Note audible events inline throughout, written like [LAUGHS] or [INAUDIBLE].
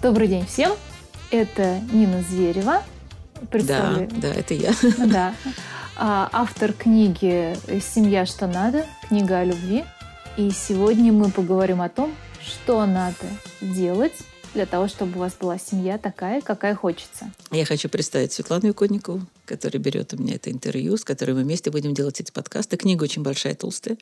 Добрый день всем. Это Нина Зверева. Да, да, это я. [LAUGHS] Да. А, автор книги «Семья. Что надо?» Книга о любви. И сегодня мы поговорим о том, что надо делать для того, чтобы у вас была семья такая, какая хочется. Я хочу представить Светлану Иконникову, которая берет у меня это интервью, с которой мы вместе будем делать эти подкасты. Книга очень большая, толстая,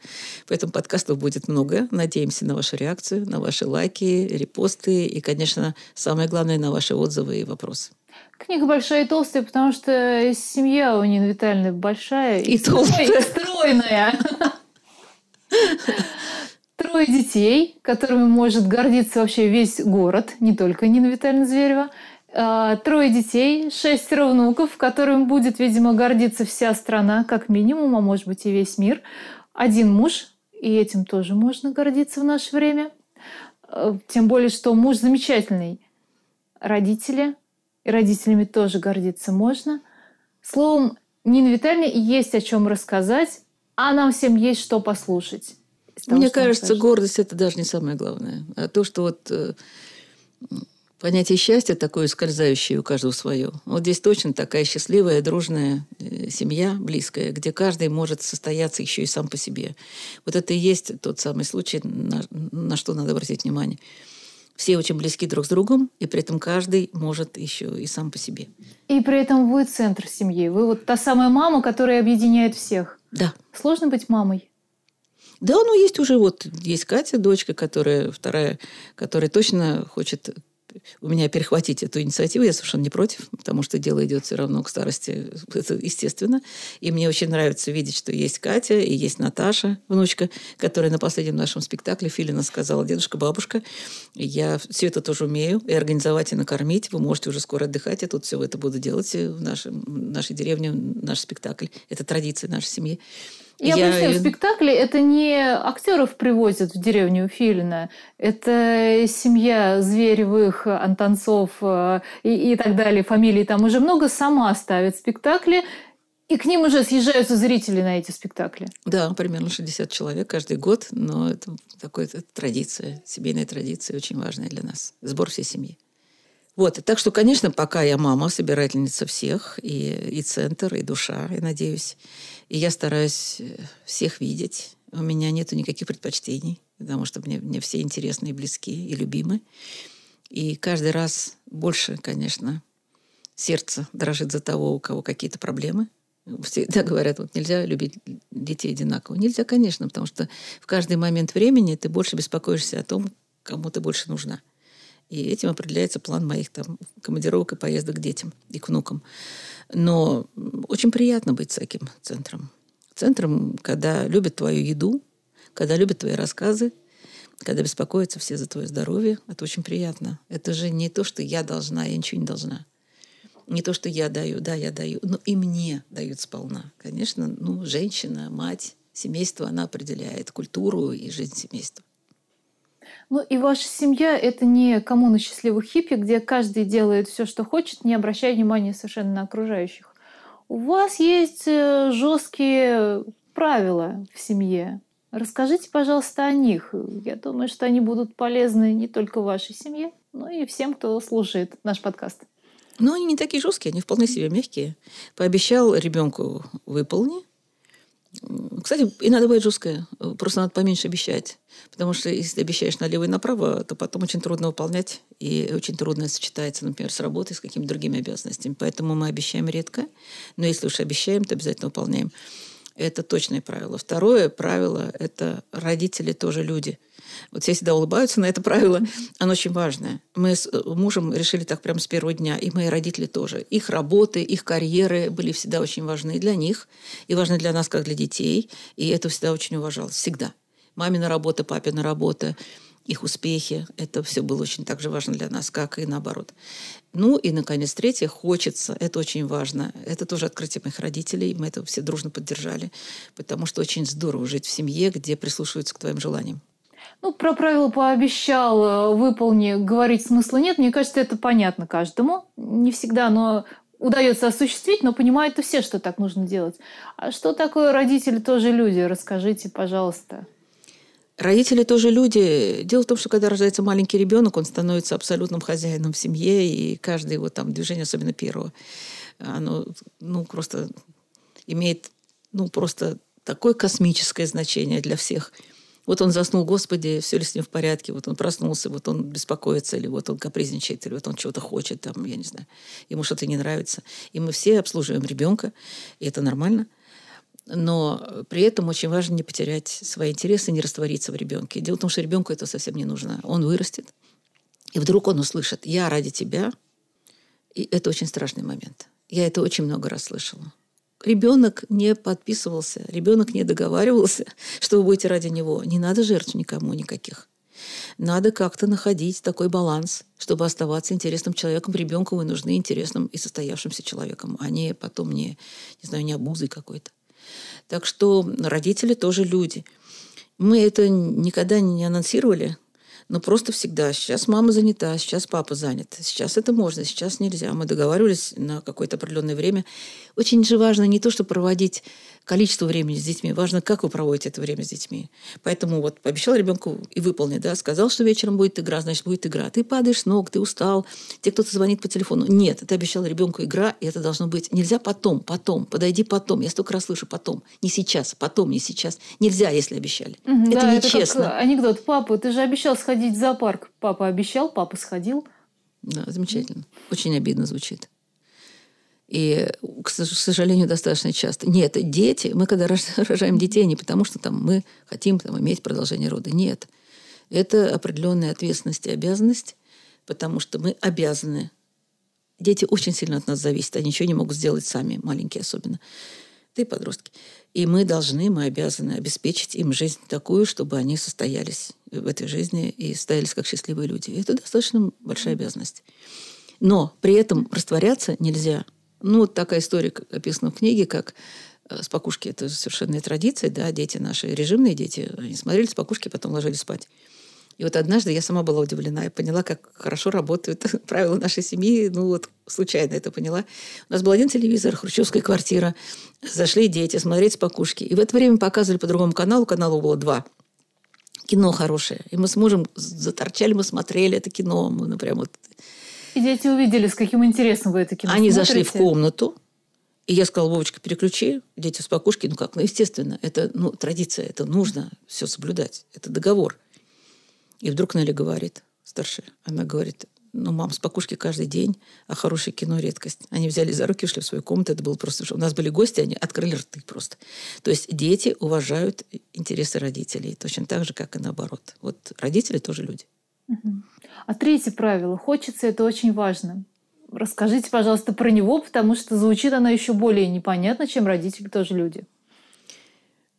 поэтому подкастов будет много. Надеемся на вашу реакцию, на ваши лайки, репосты и, конечно, самое главное, на ваши отзывы и вопросы. Книга большая и толстая, потому что семья у Нины Витальевны большая и, и толстая. И стройная. Трое детей, которыми может гордиться вообще весь город, не только Нина Витальевна Зверева. А, трое детей, шестеро внуков, которым будет, видимо, гордиться вся страна, как минимум, а может быть и весь мир. Один муж, и этим тоже можно гордиться в наше время. А, тем более, что муж замечательный. Родители, и родителями тоже гордиться можно. Словом, Нина Витальевна есть о чем рассказать, а нам всем есть что послушать. Того, Мне кажется, гордость это даже не самое главное. А то, что вот э, понятие счастья такое скользающее у каждого свое. Вот здесь точно такая счастливая, дружная э, семья, близкая, где каждый может состояться еще и сам по себе. Вот это и есть тот самый случай, на, на что надо обратить внимание. Все очень близки друг с другом, и при этом каждый может еще и сам по себе. И при этом вы центр семьи. Вы вот та самая мама, которая объединяет всех. Да. Сложно быть мамой? Да, ну есть уже вот, есть Катя, дочка, которая вторая, которая точно хочет у меня перехватить эту инициативу, я совершенно не против, потому что дело идет все равно к старости, это естественно. И мне очень нравится видеть, что есть Катя и есть Наташа, внучка, которая на последнем нашем спектакле Филина сказала, дедушка, бабушка, я все это тоже умею, и организовать, и накормить, вы можете уже скоро отдыхать, я тут все это буду делать в, нашем, в нашей деревне, наш спектакль. Это традиция нашей семьи. Я, я поясню, в спектакле это не актеров привозят в деревню Филина, это семья Зверевых, Антонцов э, и, и так далее, фамилии там уже много, сама ставит спектакли, и к ним уже съезжаются зрители на эти спектакли. Да, примерно 60 человек каждый год, но это такая традиция, семейная традиция, очень важная для нас. Сбор всей семьи. Вот, так что, конечно, пока я мама, собирательница всех, и, и центр, и душа, я надеюсь. И я стараюсь э, всех видеть. У меня нету никаких предпочтений, потому что мне, мне все интересны и близки, и любимы. И каждый раз больше, конечно, сердце дрожит за того, у кого какие-то проблемы. Всегда говорят, вот нельзя любить детей одинаково. Нельзя, конечно, потому что в каждый момент времени ты больше беспокоишься о том, кому ты больше нужна. И этим определяется план моих там командировок и поездок к детям и к внукам. Но очень приятно быть таким центром. Центром, когда любят твою еду, когда любят твои рассказы, когда беспокоятся все за твое здоровье. Это очень приятно. Это же не то, что я должна, я ничего не должна. Не то, что я даю, да, я даю, но и мне дают сполна. Конечно, ну, женщина, мать, семейство, она определяет культуру и жизнь семейства. Ну и ваша семья – это не коммуна счастливых хиппи, где каждый делает все, что хочет, не обращая внимания совершенно на окружающих. У вас есть э, жесткие правила в семье. Расскажите, пожалуйста, о них. Я думаю, что они будут полезны не только вашей семье, но и всем, кто слушает наш подкаст. Но они не такие жесткие, они вполне себе мягкие. Пообещал ребенку выполни, кстати, и надо быть жесткое. Просто надо поменьше обещать. Потому что если обещаешь налево и направо, то потом очень трудно выполнять. И очень трудно сочетается, например, с работой, с какими-то другими обязанностями. Поэтому мы обещаем редко. Но если уж обещаем, то обязательно выполняем. Это точное правило. Второе правило – это родители тоже люди. Вот все всегда улыбаются на это правило. Оно очень важное. Мы с э, мужем решили так прямо с первого дня. И мои родители тоже. Их работы, их карьеры были всегда очень важны для них. И важны для нас, как для детей. И это всегда очень уважалось. Всегда. Мамина работа, папина работа – их успехи. Это все было очень так же важно для нас, как и наоборот. Ну и, наконец, третье, хочется. Это очень важно. Это тоже открытие моих родителей. Мы это все дружно поддержали. Потому что очень здорово жить в семье, где прислушиваются к твоим желаниям. Ну, про правило пообещал, э, выполни, говорить смысла нет. Мне кажется, это понятно каждому. Не всегда оно удается осуществить, но понимают все, что так нужно делать. А что такое родители тоже люди? Расскажите, пожалуйста. Родители тоже люди. Дело в том, что когда рождается маленький ребенок, он становится абсолютным хозяином в семье, и каждое его там движение, особенно первого, оно ну, просто имеет ну, просто такое космическое значение для всех. Вот он заснул, Господи, все ли с ним в порядке? Вот он проснулся, вот он беспокоится, или вот он капризничает, или вот он чего-то хочет, там, я не знаю, ему что-то не нравится. И мы все обслуживаем ребенка, и это нормально. Но при этом очень важно не потерять свои интересы, не раствориться в ребенке. Дело в том, что ребенку это совсем не нужно. Он вырастет, и вдруг он услышит «я ради тебя», и это очень страшный момент. Я это очень много раз слышала. Ребенок не подписывался, ребенок не договаривался, [LAUGHS] что вы будете ради него. Не надо жертв никому никаких. Надо как-то находить такой баланс, чтобы оставаться интересным человеком. Ребенку вы нужны интересным и состоявшимся человеком, а не потом не, не знаю, не обузой какой-то. Так что родители тоже люди. Мы это никогда не анонсировали, но просто всегда. Сейчас мама занята, сейчас папа занят. Сейчас это можно, сейчас нельзя. Мы договаривались на какое-то определенное время. Очень же важно не то, что проводить количество времени с детьми, важно, как вы проводите это время с детьми. Поэтому вот пообещал ребенку и выполнил, да, сказал, что вечером будет игра, значит, будет игра. Ты падаешь с ног, ты устал, тебе кто-то звонит по телефону. Нет, ты обещал ребенку игра, и это должно быть. Нельзя потом, потом, подойди потом. Я столько раз слышу потом. Не сейчас, потом, не сейчас. Нельзя, если обещали. Угу, это да, нечестно. Это как анекдот. Папа, ты же обещал сходить в зоопарк. Папа обещал, папа сходил. Да, замечательно. Очень обидно звучит. И, к сожалению, достаточно часто. Нет, дети, мы когда [LAUGHS] рожаем детей, не потому что там, мы хотим там, иметь продолжение рода. Нет. Это определенная ответственность и обязанность, потому что мы обязаны. Дети очень сильно от нас зависят, они ничего не могут сделать сами, маленькие особенно. Ты подростки. И мы должны, мы обязаны обеспечить им жизнь такую, чтобы они состоялись в этой жизни и состоялись как счастливые люди. И это достаточно большая обязанность. Но при этом растворяться нельзя – ну, вот такая история описана в книге, как э, с покушки. Это совершенная традиция, да, дети наши, режимные дети, они смотрели с покушки, потом ложились спать. И вот однажды я сама была удивлена и поняла, как хорошо работают [LAUGHS] правила нашей семьи. Ну вот случайно это поняла. У нас был один телевизор, хрущевская квартира. Зашли дети смотреть с покушки. И в это время показывали по другому каналу. Каналу было два. Кино хорошее. И мы с мужем заторчали, мы смотрели это кино. Мы ну, прям вот и дети увидели, с каким интересом вы это кино Они смотрите. зашли в комнату, и я сказала, Вовочка, переключи, дети с покушки. Ну как, ну естественно, это ну, традиция, это нужно все соблюдать, это договор. И вдруг Нелли говорит, старшая, она говорит, ну, мам, с покушки каждый день, а хорошее кино – редкость. Они взяли за руки, ушли в свою комнату. Это было просто... У нас были гости, они открыли рты просто. То есть дети уважают интересы родителей, точно так же, как и наоборот. Вот родители тоже люди. А третье правило. Хочется, это очень важно. Расскажите, пожалуйста, про него, потому что звучит оно еще более непонятно, чем родители тоже люди.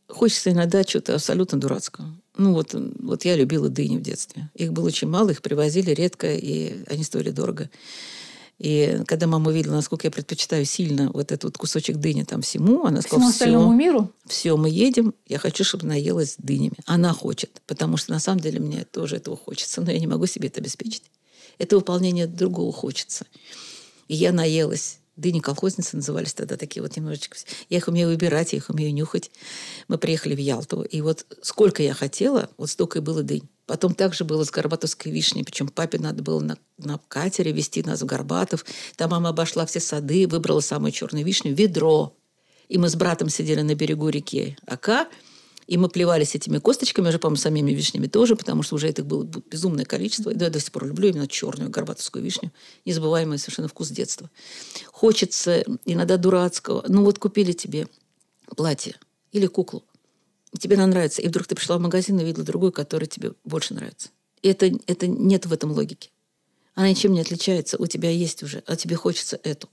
Хочется иногда чего-то абсолютно дурацкого. Ну вот, вот я любила дыни в детстве. Их было очень мало, их привозили редко, и они стоили дорого. И когда мама увидела, насколько я предпочитаю сильно вот этот вот кусочек дыни там всему, она сказала, всему остальному все, миру? Все, мы едем, я хочу, чтобы наелась дынями. Она хочет, потому что на самом деле мне тоже этого хочется, но я не могу себе это обеспечить. Это выполнение другого хочется. И я наелась. Дыни колхозницы назывались тогда такие вот немножечко. Я их умею выбирать, я их умею нюхать. Мы приехали в Ялту, и вот сколько я хотела, вот столько и было дынь. Потом также было с Горбатовской вишней, причем папе надо было на, на катере везти нас в Горбатов. Там мама обошла все сады, выбрала самую черную вишню, ведро. И мы с братом сидели на берегу реки Ака, и мы плевались этими косточками, уже, по-моему, самими вишнями тоже, потому что уже это было безумное количество. Да, я до сих пор люблю именно черную горбатовскую вишню. Незабываемый совершенно вкус детства. Хочется иногда дурацкого. Ну вот купили тебе платье или куклу тебе она нравится, и вдруг ты пришла в магазин и увидела другую, которая тебе больше нравится. И это, это нет в этом логики. Она ничем не отличается, у тебя есть уже, а тебе хочется эту.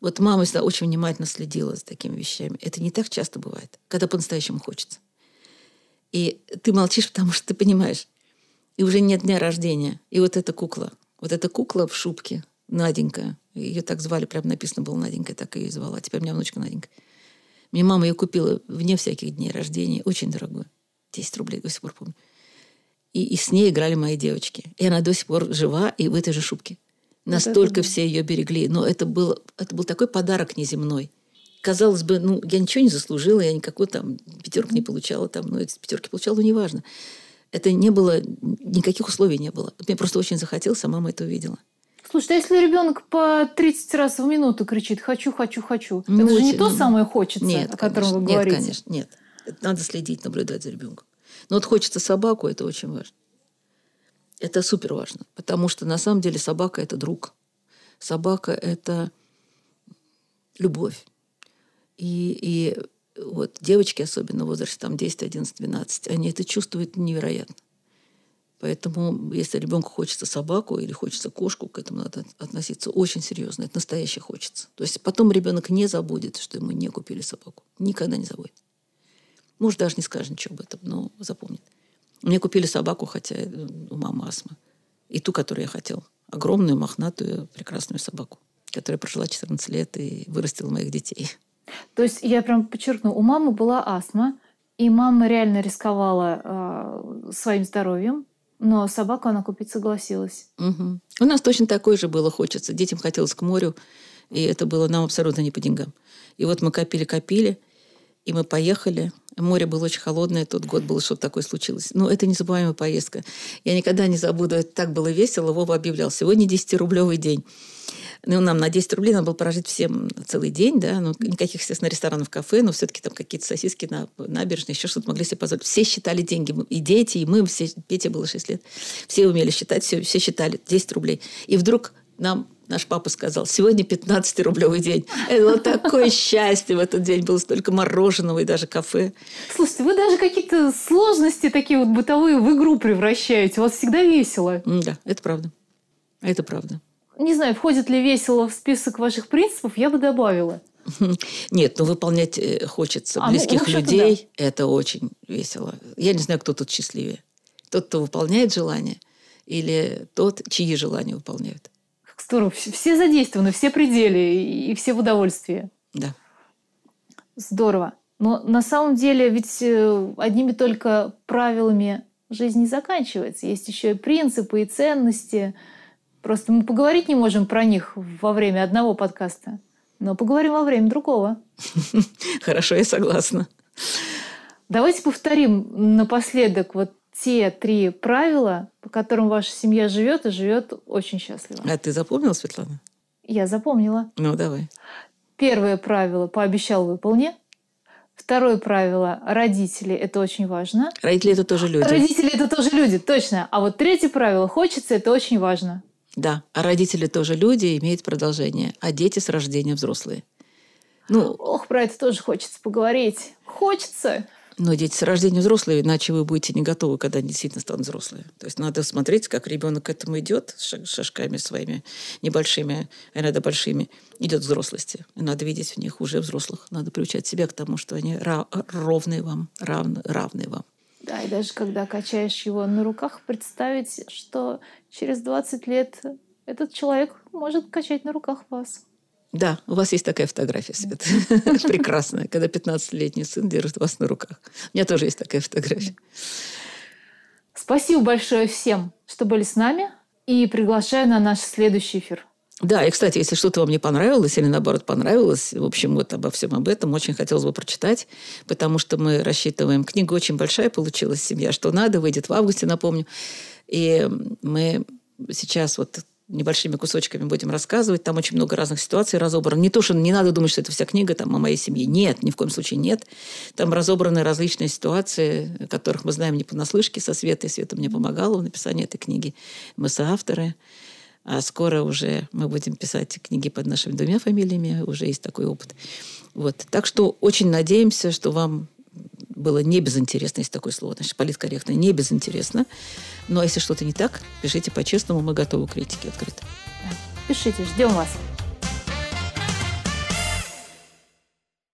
Вот мама всегда очень внимательно следила за такими вещами. Это не так часто бывает, когда по-настоящему хочется. И ты молчишь, потому что ты понимаешь, и уже нет дня рождения. И вот эта кукла, вот эта кукла в шубке, Наденька, ее так звали, прям написано было Наденька, так ее звала. Теперь у меня внучка Наденька. Мне мама ее купила вне всяких дней рождения, очень дорогую. 10 рублей до сих пор помню. И, и с ней играли мои девочки. И она до сих пор жива и в этой же шубке. Настолько вот все ее берегли. Но это был, это был такой подарок неземной. Казалось бы, ну, я ничего не заслужила, я никакой там пятерок не получала, там, ну, эти пятерки получала, но неважно. Это не было, никаких условий не было. Мне просто очень захотелось, а мама это увидела. Слушай, а если ребенок по 30 раз в минуту кричит «хочу, хочу, хочу», ну, это же не то самое хочется, нет, о котором конечно, вы говорите? Нет, конечно, нет. Надо следить, наблюдать за ребенком. Но вот хочется собаку, это очень важно. Это супер важно, потому что на самом деле собака – это друг. Собака – это любовь. И, и вот девочки, особенно в возрасте там 10, 11, 12, они это чувствуют невероятно. Поэтому, если ребенку хочется собаку или хочется кошку, к этому надо относиться очень серьезно. Это настоящее хочется. То есть потом ребенок не забудет, что ему не купили собаку. Никогда не забудет. Может, даже не скажет ничего об этом, но запомнит. Мне купили собаку, хотя у мамы астма. И ту, которую я хотел. Огромную, мохнатую, прекрасную собаку, которая прожила 14 лет и вырастила моих детей. То есть я прям подчеркну, у мамы была астма, и мама реально рисковала э, своим здоровьем, но собаку она купить согласилась. Угу. У нас точно такое же было, хочется. Детям хотелось к морю, и это было нам абсолютно не по деньгам. И вот мы копили-копили, и мы поехали. Море было очень холодное, тот год было что-то такое случилось. Но это незабываемая поездка. Я никогда не забуду, это так было весело. Вова объявлял, сегодня 10-рублевый день. Ну, нам на 10 рублей надо было прожить всем целый день, да, ну, никаких, естественно, ресторанов, кафе, но все-таки там какие-то сосиски на набережной, еще что-то могли себе позволить. Все считали деньги, и дети, и мы, все, Пете было 6 лет, все умели считать, все, все считали 10 рублей. И вдруг нам наш папа сказал, сегодня 15-рублевый день. Это было такое счастье в этот день. Было столько мороженого и даже кафе. Слушайте, вы даже какие-то сложности такие вот бытовые в игру превращаете. У вас всегда весело. Да, это правда. Это правда. Не знаю, входит ли весело в список ваших принципов, я бы добавила. [LAUGHS] Нет, но выполнять э, хочется а, ну, близких ну, людей. Да. Это очень весело. Я не знаю, кто тут счастливее. Тот, кто выполняет желание, или тот, чьи желания выполняют. Как здорово. Все задействованы, все пределы и все в удовольствии. Да. Здорово. Но на самом деле ведь э, одними только правилами жизнь не заканчивается. Есть еще и принципы, и ценности – Просто мы поговорить не можем про них во время одного подкаста, но поговорим во время другого. [LAUGHS] Хорошо, я согласна. Давайте повторим напоследок вот те три правила, по которым ваша семья живет и живет очень счастливо. А ты запомнила, Светлана? Я запомнила. Ну, давай. Первое правило – пообещал, выполни. Второе правило – родители – это очень важно. Родители – это тоже люди. Родители – это тоже люди, точно. А вот третье правило – хочется – это очень важно. Да, а родители тоже люди, имеют продолжение, а дети с рождения взрослые. Ну, Ох, про это тоже хочется поговорить. Хочется. Но дети с рождения взрослые, иначе вы будете не готовы, когда они действительно станут взрослые. То есть надо смотреть, как ребенок к этому идет, шажками своими небольшими, а иногда большими, идет к взрослости. И надо видеть в них уже взрослых. Надо приучать себя к тому, что они равные вам, равны, равные вам. Да, и даже когда качаешь его на руках, представить, что через 20 лет этот человек может качать на руках вас. Да, у вас есть такая фотография, Свет. [LAUGHS] Прекрасная, когда 15-летний сын держит вас на руках. У меня тоже есть такая фотография. Спасибо большое всем, что были с нами. И приглашаю на наш следующий эфир. Да, и, кстати, если что-то вам не понравилось или, наоборот, понравилось, в общем, вот обо всем об этом очень хотелось бы прочитать, потому что мы рассчитываем... Книга очень большая получилась, «Семья, что надо», выйдет в августе, напомню. И мы сейчас вот небольшими кусочками будем рассказывать. Там очень много разных ситуаций разобрано. Не то, что не надо думать, что это вся книга там, о моей семье. Нет, ни в коем случае нет. Там разобраны различные ситуации, которых мы знаем не понаслышке со Светой. Света мне помогала в написании этой книги. Мы соавторы. А скоро уже мы будем писать книги под нашими двумя фамилиями, уже есть такой опыт. Вот. Так что очень надеемся, что вам было не безинтересно, есть такое слово, значит, политкорректно, не безинтересно. Но если что-то не так, пишите по-честному, мы готовы к критике открыто. Пишите, ждем вас.